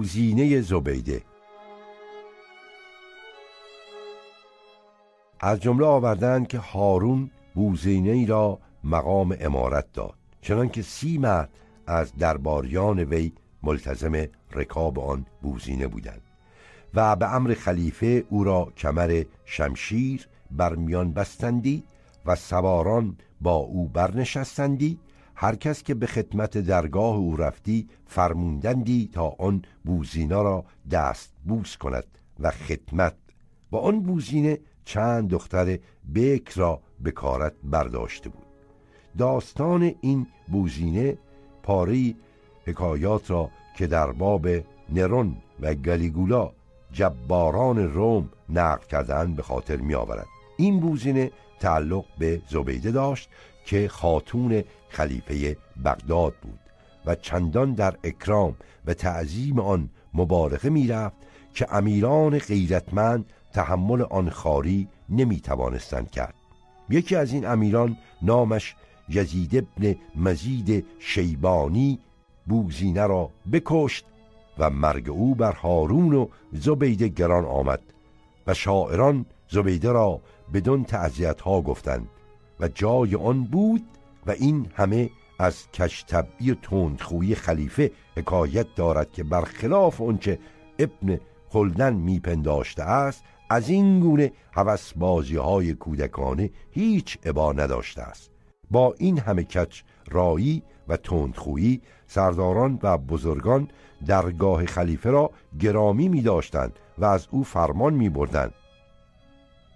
بوزینه زبیده. از جمله آوردن که هارون بوزینه ای را مقام امارت داد چنانکه سی مرد از درباریان وی ملتزم رکاب آن بوزینه بودند و به امر خلیفه او را کمر شمشیر بر میان بستندی و سواران با او برنشستندی هر کس که به خدمت درگاه او رفتی فرموندندی تا آن بوزینا را دست بوس کند و خدمت. با آن بوزینه چند دختر بک را به کارت برداشته بود. داستان این بوزینه پاری حکایات را که در باب نرون و گلیگولا جباران روم نقل کردن به خاطر می آورد این بوزینه تعلق به زبیده داشت که خاتون خلیفه بغداد بود و چندان در اکرام و تعظیم آن مبارکه می‌رفت که امیران غیرتمند تحمل آن خاری نمی توانستند کرد. یکی از این امیران نامش یزید ابن مزید شیبانی بوزینه را بکشت و مرگ او بر هارون و زبیده گران آمد و شاعران زبیده را بدون تعذیت ها گفتند و جای آن بود این همه از کشتبی و تندخویی خلیفه حکایت دارد که برخلاف آنچه ابن خلدن میپنداشته است از این گونه هوس بازی های کودکانه هیچ عبا نداشته است. با این همه کچ رایی و تندخویی سرداران و بزرگان درگاه خلیفه را گرامی می داشتند و از او فرمان می بردند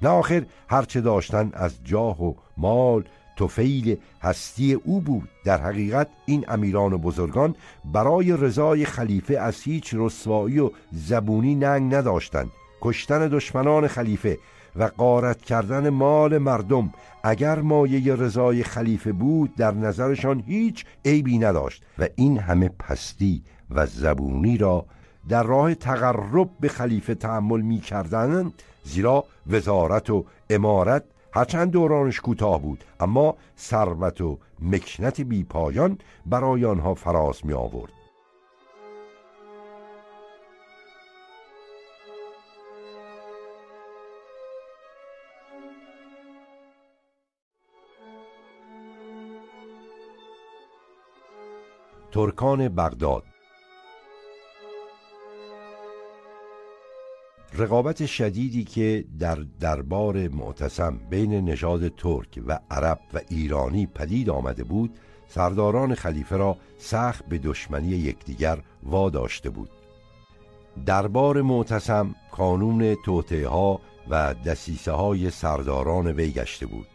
نه آخر هرچه داشتن از جاه و مال توفیل هستی او بود. در حقیقت این امیران و بزرگان برای رضای خلیفه از هیچ رسوایی و زبونی ننگ نداشتند. کشتن دشمنان خلیفه و قارت کردن مال مردم اگر مایه رضای خلیفه بود در نظرشان هیچ عیبی نداشت و این همه پستی و زبونی را در راه تقرب به خلیفه تحمل می کردن زیرا وزارت و امارت هرچند دورانش کوتاه بود اما ثروت و مکنت بی پایان برای آنها فراز می آورد. ترکان بغداد رقابت شدیدی که در دربار معتصم بین نژاد ترک و عرب و ایرانی پدید آمده بود سرداران خلیفه را سخت به دشمنی یکدیگر واداشته بود. دربار معتصم کانون توطعه ها و دسیسه های سرداران وی گشته بود.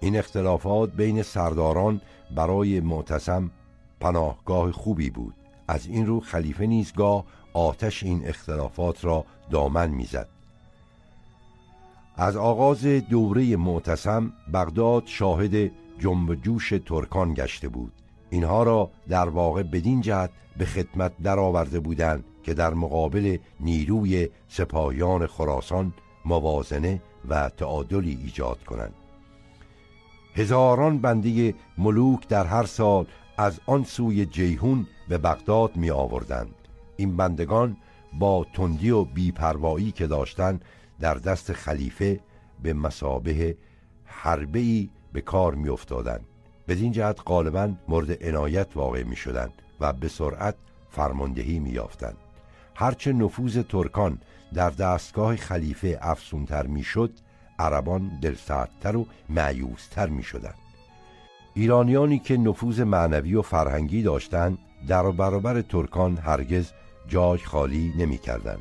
این اختلافات بین سرداران برای معتصم پناهگاه خوبی بود. از این رو خلیفه نیزگاه آتش این اختلافات را دامن می‌زد. از آغاز دوره معتصم بغداد شاهد جنب جوش ترکان گشته بود. اینها را در واقع بدین جهت به خدمت درآورده بودند که در مقابل نیروی سپاهیان خراسان موازنه و تعادلی ایجاد کنند. هزاران بنده ملوک در هر سال از آن سوی جیهون به بغداد می آوردند. این بندگان با تندی و بیپروایی که داشتند در دست خلیفه به مسابه حربه به کار می افتادند. بدین جهت غالبا مورد عنایت واقع می شدند و به سرعت فرماندهی می یافتند. هرچه نفوذ ترکان در دستگاه خلیفه افسونتر می شد عربان دلسردتر و معیوستر می شدند. ایرانیانی که نفوذ معنوی و فرهنگی داشتند در برابر ترکان هرگز جای خالی نمی کردن.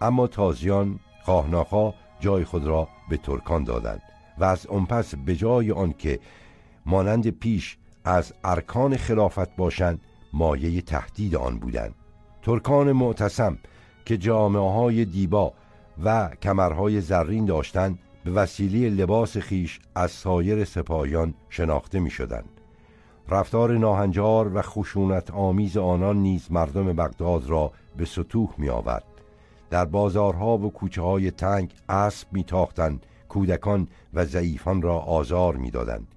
اما تازیان خواهناخوا جای خود را به ترکان دادند و از آن پس به جای آنکه مانند پیش از ارکان خلافت باشند مایه تهدید آن بودند ترکان معتصم که جامعه های دیبا و کمرهای زرین داشتند به وسیله لباس خیش از سایر سپاهیان شناخته می شدند. رفتار ناهنجار و خشونت آمیز آنان نیز مردم بغداد را به سطوح می آورد. در بازارها و کوچه های تنگ اسب می تاختند کودکان و ضعیفان را آزار می دادند.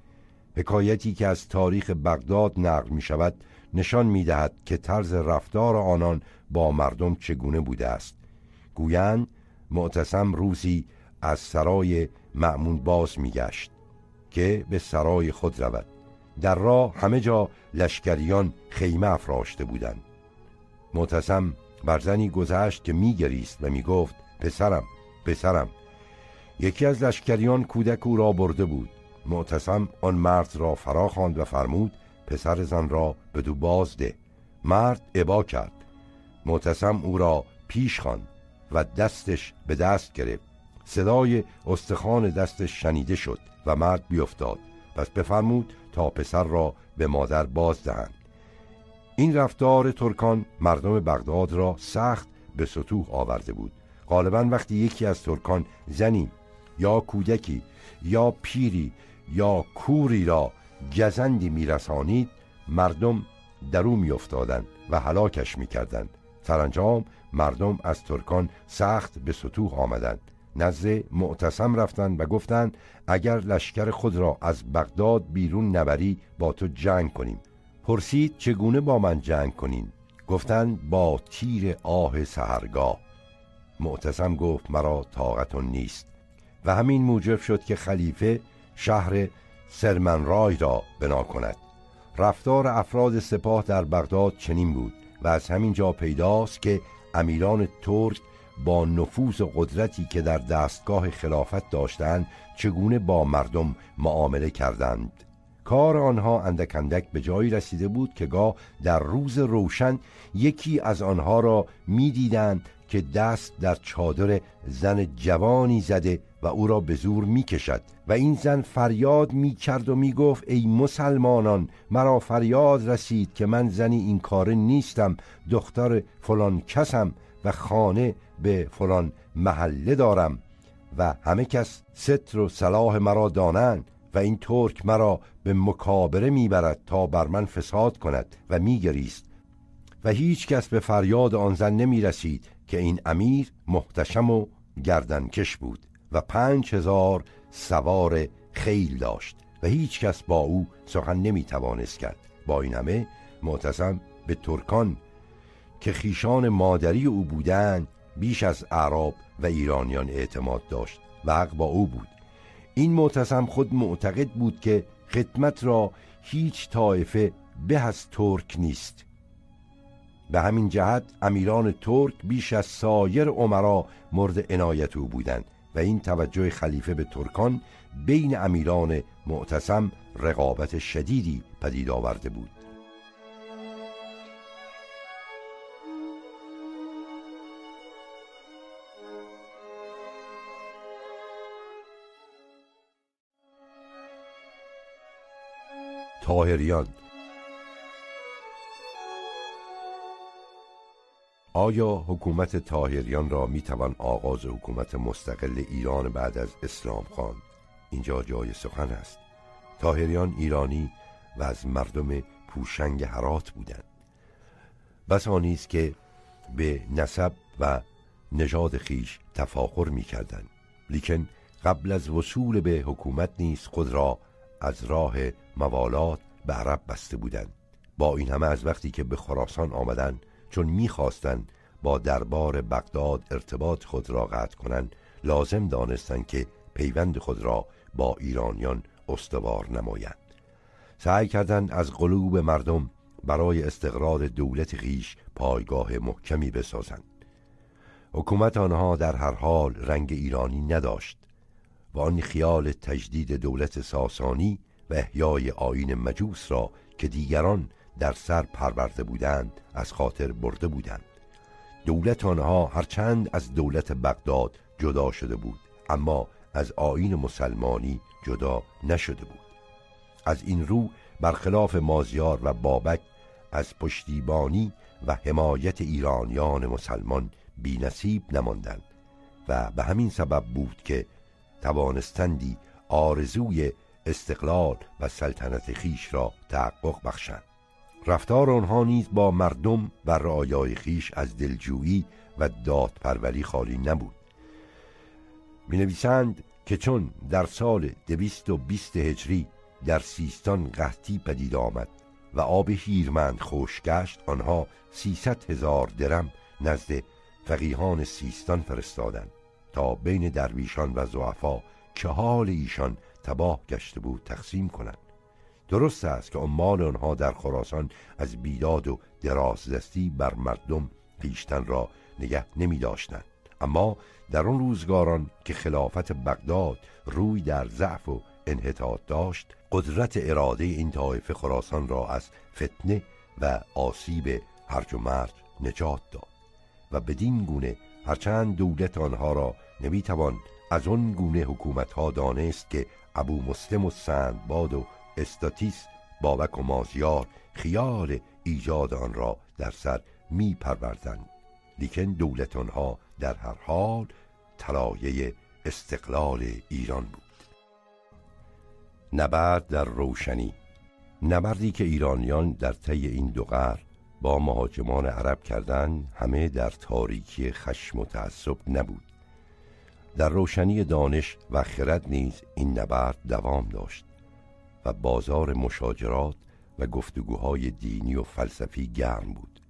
حکایتی که از تاریخ بغداد نقل می شود نشان می دهد که طرز رفتار آنان با مردم چگونه بوده است گویند معتصم روزی از سرای معمون باز میگشت که به سرای خود رود در راه همه جا لشکریان خیمه افراشته بودند. معتصم بر زنی گذشت که میگریست و می‌گفت پسرم پسرم. یکی از لشکریان کودک او را برده بود. معتصم آن مرد را فرا خواند و فرمود پسر زن را به دو باز ده. مرد عبا کرد. معتصم او را پیش خواند و دستش به دست گرفت. صدای استخوان دستش شنیده شد و مرد بیفتاد. پس بفرمود تا پسر را به مادر باز دهند. این رفتار ترکان مردم بغداد را سخت به سطوح آورده بود. غالبا وقتی یکی از ترکان زنی یا کودکی یا پیری یا کوری را گزندی میرسانید مردم در او میافتادند و هلاکش می‌کردند. سرانجام مردم از ترکان سخت به سطوح آمدند. نزد معتصم رفتند و گفتند اگر لشکر خود را از بغداد بیرون نبری با تو جنگ کنیم. پرسید چگونه با من جنگ کنین؟ گفتند با تیر آه سهرگاه معتصم گفت مرا طاقتون نیست. و همین موجب شد که خلیفه شهر سرمنرای را بنا کند. رفتار افراد سپاه در بغداد چنین بود و از همین جا پیداست که امیران ترک با نفوذ و قدرتی که در دستگاه خلافت داشتند چگونه با مردم معامله کردند. کار آنها اندک اندک به جایی رسیده بود که گاه در روز روشن یکی از آنها را می‌دیدند که دست در چادر زن جوانی زده و او را به زور می‌کشد و این زن فریاد می‌کرد و می‌گفت ای مسلمانان مرا فریاد رسید که من زنی این کاره نیستم دختر فلان کسم. و خانه به فلان محله دارم و همه کس ستر و صلاح مرا دانند و این ترک مرا به مکابره می‌برد تا بر من فساد کند و میگریست و هیچ کس به فریاد آن زن نمی رسید که این امیر محتشم و گردنکش بود و پنج هزار سوار خیل داشت و هیچ کس با او سخن نمی توانست کرد. با این همه معتصم به ترکان که خیشان مادری او بودند بیش از عرب و ایرانیان اعتماد داشت و حق با او بود. این معتصم خود معتقد بود که خدمت را هیچ طایفه به از ترک نیست. به همین جهت امیران ترک بیش از سایر عمرا مورد عنایت او بودند و این توجه خلیفه به ترکان بین امیران معتصم رقابت شدیدی پدید آورده بود. تاهریان آیا حکومت تاهریان را می توان آغاز حکومت مستقل ایران بعد از اسلام خان؟ اینجا جای سخن است تاهریان ایرانی و از مردم پوشنگ هرات بودند بس است که به نسب و نژاد خیش تفاخر می کردن. لیکن قبل از وصول به حکومت نیز خود را از راه موالات به عرب بسته بودند. با این همه از وقتی که به خراسان آمدند چون می‌خواستند با دربار بغداد ارتباط خود را قطع کنند لازم دانستند که پیوند خود را با ایرانیان استوار نمایند. سعی کردند از قلوب مردم برای استقرار دولت خیش پایگاه محکمی بسازند. حکومت آنها در هر حال رنگ ایرانی نداشت. و آن خیال تجدید دولت ساسانی و احیای آین مجوس را که دیگران در سر پرورده بودند از خاطر برده بودند. دولت آنها هرچند از دولت بغداد جدا شده بود اما از آین مسلمانی جدا نشده بود. از این رو برخلاف مازیار و بابک از پشتیبانی و حمایت ایرانیان مسلمان بی نصیب نماندند و به همین سبب بود که توانستندی آرزوی استقلال و سلطنت خیش را تحقق بخشند. رفتار آنها نیز با مردم و رعایای خیش از دلجویی و دادپروری خالی نبود. می نویسند که چون در سال دویست و بیست هجری در سیستان قحطی پدید آمد و آب هیرمند خوش گشت آنها سیصد هزار درم نزد فقیهان سیستان فرستادند. تا بین درویشان و زعفا که حال ایشان تباه گشته بود تقسیم کنند. درست است که عمال آنها در خراسان از بیداد و درازدستی بر مردم خیشتن را نگه نمی داشتند. اما در آن روزگاران که خلافت بغداد روی در ضعف و انحطاط داشت قدرت اراده این طایفه خراسان را از فتنه و آسیب هرج و مرج نجات داد و بدین گونه هرچند دولت آنها را نمی‌توان از آن گونه حکومت ها دانست که ابو مسلم و سندباد و استاتیس بابک و مازیار خیال ایجاد آن را در سر می پروردند لیکن دولت آنها در هر حال طلایه استقلال ایران بود. نبرد در روشنی. نبردی که ایرانیان در طی این دو با مهاجمان عرب کردند همه در تاریکی خشم و تعصب نبود. در روشنی دانش و خرد نیز این نبرد دوام داشت و بازار مشاجرات و گفتگوهای دینی و فلسفی گرم بود.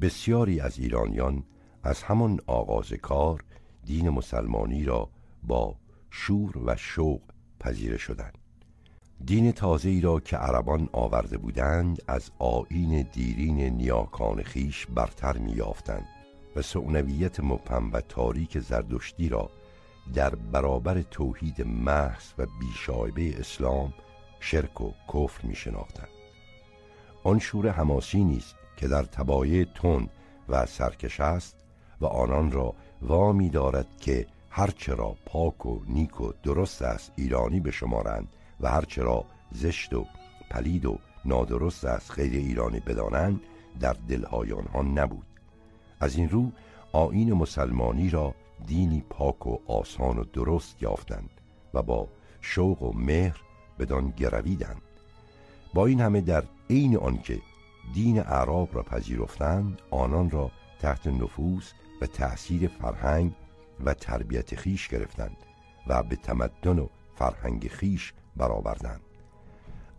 بسیاری از ایرانیان از همان آغاز کار دین مسلمانی را با شور و شوق پذیره شدند. دین تازه ای را که عربان آورده بودند از آین دیرین نیاکان خیش برتر میافتند و سعنویت مبهم و تاریک زردشتی را در برابر توحید محض و بیشایبه اسلام شرک و کفر می شناختند آن شور حماسی نیست که در تبایع تند و سرکش است و آنان را وامی دارد که هرچه را پاک و نیک و درست است ایرانی بشمارند و هرچه را زشت و پلید و نادرست است غیر ایرانی بدانند در دلهای آنها نبود. از این رو آین مسلمانی را دینی پاک و آسان و درست یافتند و با شوق و مهر بدان گرویدند. با این همه در عین آنکه دین اعراب را پذیرفتند آنان را تحت نفوذ و تأثیر فرهنگ و تربیت خیش گرفتند و به تمدن و فرهنگ خیش برآوردند.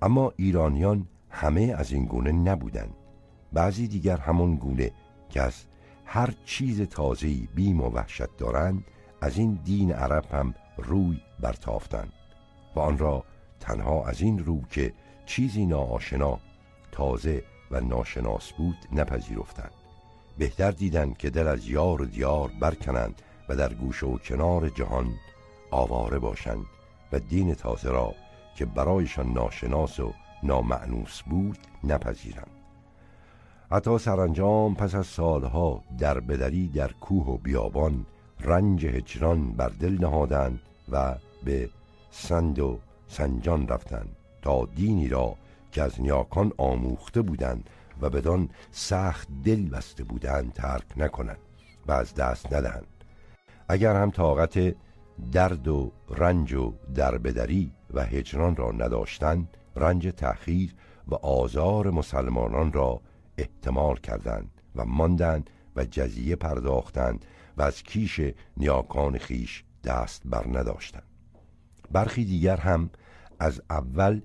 اما ایرانیان همه از این گونه نبودند. بعضی دیگر همان گونه که از هر چیز تازه‌ای بیم و وحشت دارند از این دین عرب هم روی برتافتند و آن را تنها از این رو که چیزی ناآشنا تازه و ناشناس بود نپذیرفتند. بهتر دیدند که دل از یار و دیار برکنند و در گوش و کنار جهان آواره باشند و دین تازه را که برایشان ناشناس و نامعنوس بود نپذیرند. حتی سرانجام پس از سالها در بدری در کوه و بیابان رنج هجران بر دل نهادند و به سند و سنجان رفتند تا دینی را که از نیاکان آموخته بودند و بدان سخت دل بسته بودند ترک نکنند و از دست ندهند. اگر هم طاقت درد و رنج و دربدری و هجران را نداشتند رنج تأخیر و آزار مسلمانان را احتمال کردند و ماندند و جزیه پرداختند و از کیش نیاکان خیش دست بر نداشتند برخی دیگر هم از اول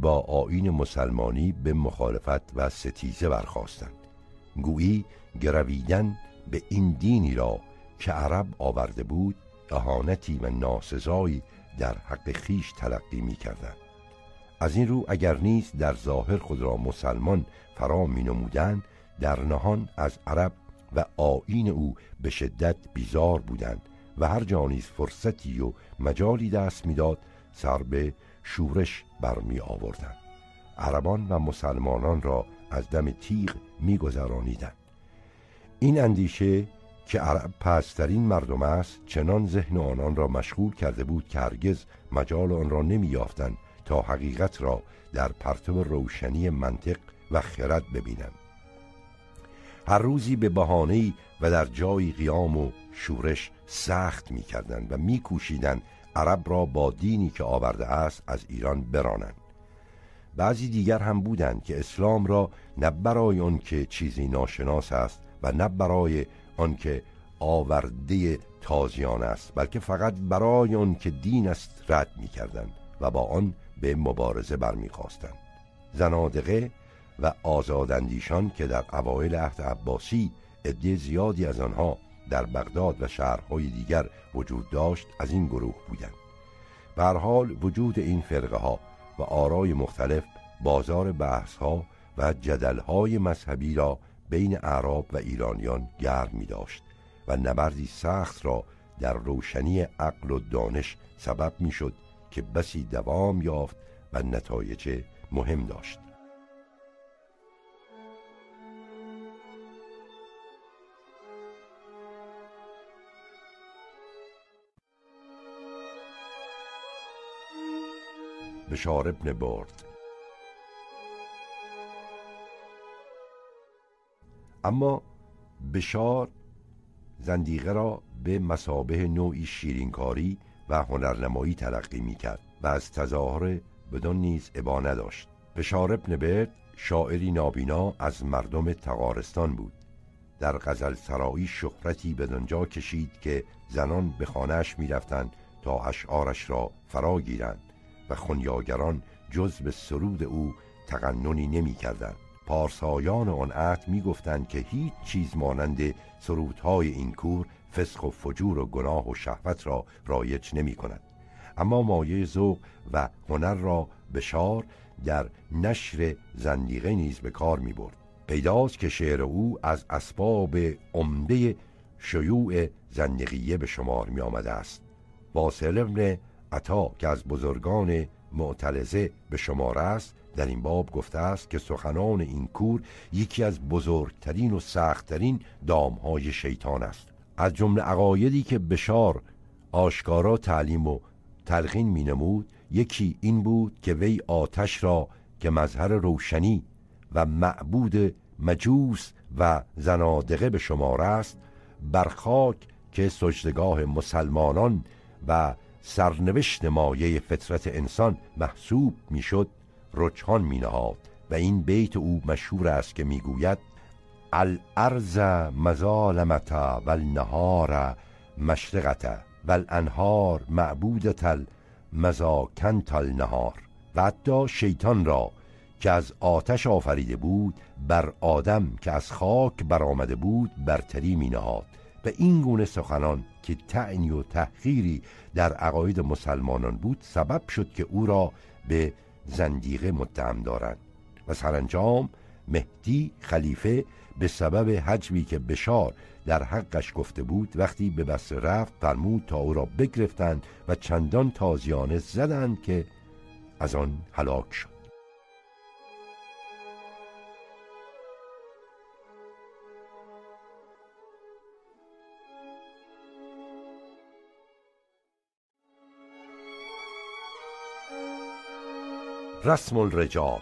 با آین مسلمانی به مخالفت و ستیزه برخواستند گویی گرویدن به این دینی را که عرب آورده بود اهانتی و ناسزایی در حق خیش تلقی می کردن. از این رو اگر نیز در ظاهر خود را مسلمان فرا می نمودن در نهان از عرب و آین او به شدت بیزار بودند و هر جانیز فرصتی و مجالی دست می‌داد سر به شورش برمی آوردند عربان و مسلمانان را از دم تیغ میگذرانیدند. این اندیشه که عرب پسترین مردم است چنان ذهن آنان را مشغول کرده بود که هرگز مجال آن را نمیافتند تا حقیقت را در پرتو روشنی منطق و خرد ببینند هر روزی به بهانه‌ای و در جای قیام و شورش سخت می‌کردند و میکوشیدند عرب را با دینی که آورده است از ایران برانند. بعضی دیگر هم بودند که اسلام را نه برای آن که چیزی ناشناس است و نه برای آنکه آورده تازیان است بلکه فقط برای آن که دین است رد می کردند و با آن به مبارزه برمیخواستند. زنادقه و آزاداندیشان که در اوایل عهد عباسی عده زیادی از آنها در بغداد و شهرهای دیگر وجود داشت از این گروه بودند. به حال وجود این فرقه ها و آرای مختلف بازار بحث ها و جدل های مذهبی را بین اعراب و ایرانیان گرم می داشت و نبردی سخت را در روشنی عقل و دانش سبب می شد که بسی دوام یافت و نتایج مهم داشت. بشار ابن برد. اما بشار زندیقه را به مسابه نوعی شیرینکاری و هنرنمایی تلقی می کرد و از تظاهر بدون نیز ابا نداشت. بشار ابن برد شاعری نابینا از مردم تقارستان بود. در غزل سرایی شهرتی بدانجا کشید که زنان به خانهش می‌رفتند تا اشعارش را فرا گیرند. و خونیاگران جز به سرود او تقننی نمی کردن. پارسایان آن عهد می گفتند که هیچ چیز مانند سرودهای این کور فسق و فجور و گناه و شهوت را رایج نمی کند. اما مایه ذوق و هنر را بشار در نشر زندیقه نیز به کار می برد. پیداست که شعر او از اسباب عمده شیوع زندقیه به شمار می آمده است. واصل ابن عطا که از بزرگان معتلزه به شمار است در این باب گفته است که سخنان این کور یکی از بزرگترین و سختترین دامهای شیطان است. از جمله عقایدی که بشار آشکارا تعلیم و تلقین می نمود یکی این بود که وی آتش را که مظهر روشنی و معبود مجوس و زنادقه به شمار است بر خاک که سجدگاه مسلمانان و سرنوشت مایه فطرت انسان محسوب می‌شد رجحان می نهاد و این بیت او مشهور است که می‌گوید الارض مظالمت و النهار مشرقت و الانهار معبودت المزاکنت النهار. و حتی شیطان را که از آتش آفریده بود بر آدم که از خاک برآمده بود برتری می و این گونه سخنان که تعنی و تحقیری در عقاید مسلمانان بود سبب شد که او را به زندیقه متهم دارند و سرانجام مهدی خلیفه به سبب حجبی که بشار در حقش گفته بود وقتی به بسر رفت فرمود تا او را بگرفتند و چندان تازیانه زدند که از آن هلاک شد. رسم الرجال.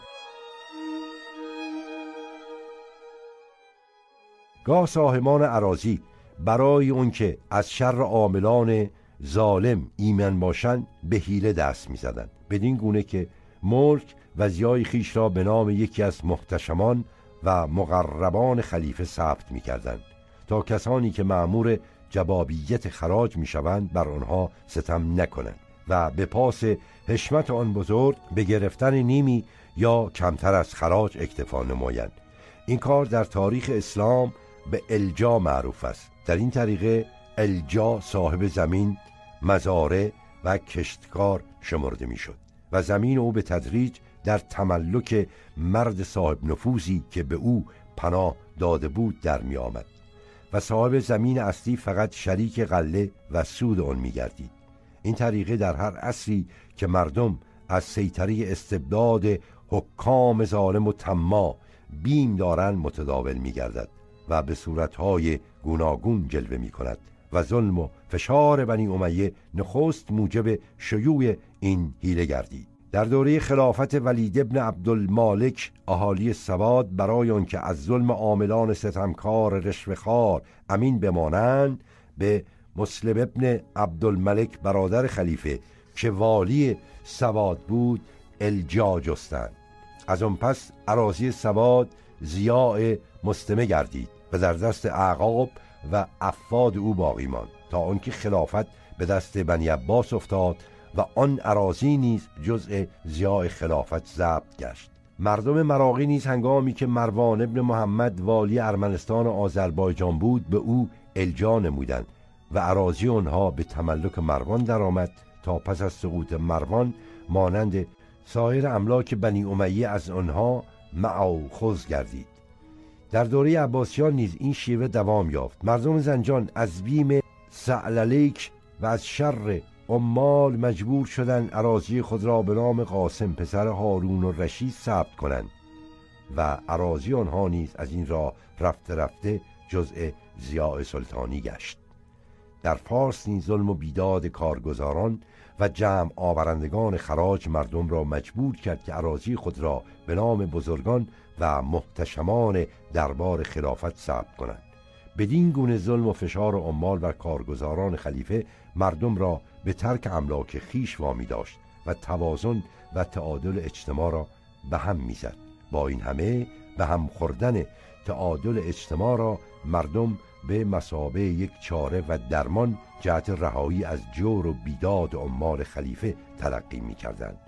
گاه صاحبان عراضی برای اون که از شر عاملان ظالم ایمن باشند به حیله دست می‌زدند. بدین گونه که ملک و زیای خیش را به نام یکی از محتشمان و مقربان خلیفه ثبت می‌کردند. تا کسانی که معمور جبابیت خراج می‌شوند بر آنها ستم نکنند. و به پاس حشمت آن بزرگ به گرفتن نیمی یا کمتر از خراج اکتفا نمایند. این کار در تاریخ اسلام به الجا معروف است. در این طریقه الجا صاحب زمین مزاره و کشتکار شمرده می‌شد و زمین او به تدریج در تملک مرد صاحب نفوذی که به او پناه داده بود در می آمد و صاحب زمین اصلی فقط شریک قله و سود آن می گردید این طریقه در هر عصری که مردم از سیطری استبداد حکام ظالم و تما بیم دارن متداول می گردد و به صورتهای گوناگون جلوه می کند و ظلم و فشار بنی امیه نخست موجب شیوع این حیله گردید. در دوره خلافت ولید ابن عبدالمالک اهالی سواد برای آنکه از ظلم عاملان ستمکار رشوهخوار امین بمانند به مسلم ابن عبدالملک برادر خلیفه که والی سواد بود الجا جستند. از آن پس عراضی سواد زیاء مستمه گردید و در دست اعقاب و افاد او باقی ماند تا آنکه خلافت به دست بنی عباس افتاد و آن عراضی نیز جزء زیاء خلافت ضبط گشت. مردم مراغی نیز هنگامی که مروان ابن محمد والی ارمنستان و آذربایجان بود به او الجا نمودند. و عراضی آنها به تملک مروان درآمد تا پس از سقوط مروان مانند سایر املاک بنی امیه از آنها معاخذ گردید. در دوره عباسیان نیز این شیوه دوام یافت. مردم زنجان از بیم سعللیک و از شر عمال مجبور شدند عراضی خود را به نام قاسم پسر هارون و رشید ثبت کنند و عراضی آنها نیز از این را رفته رفته جزء زیاء سلطانی گشت. در فارس نیز ظلم و بیداد کارگزاران و جمع آورندگان خراج مردم را مجبور کرد که عراضی خود را به نام بزرگان و محتشمان دربار خلافت ثبت کنند. بدین گونه ظلم و فشار و عمال و کارگزاران خلیفه مردم را به ترک املاک خیش وامی داشت و توازن و تعادل اجتماع را به هم می‌زد. با این همه به هم خوردن تعادل اجتماع را مردم به مسابه یک چاره و درمان جهت رهایی از جور و بیداد عمال خلیفه تلقی می کردند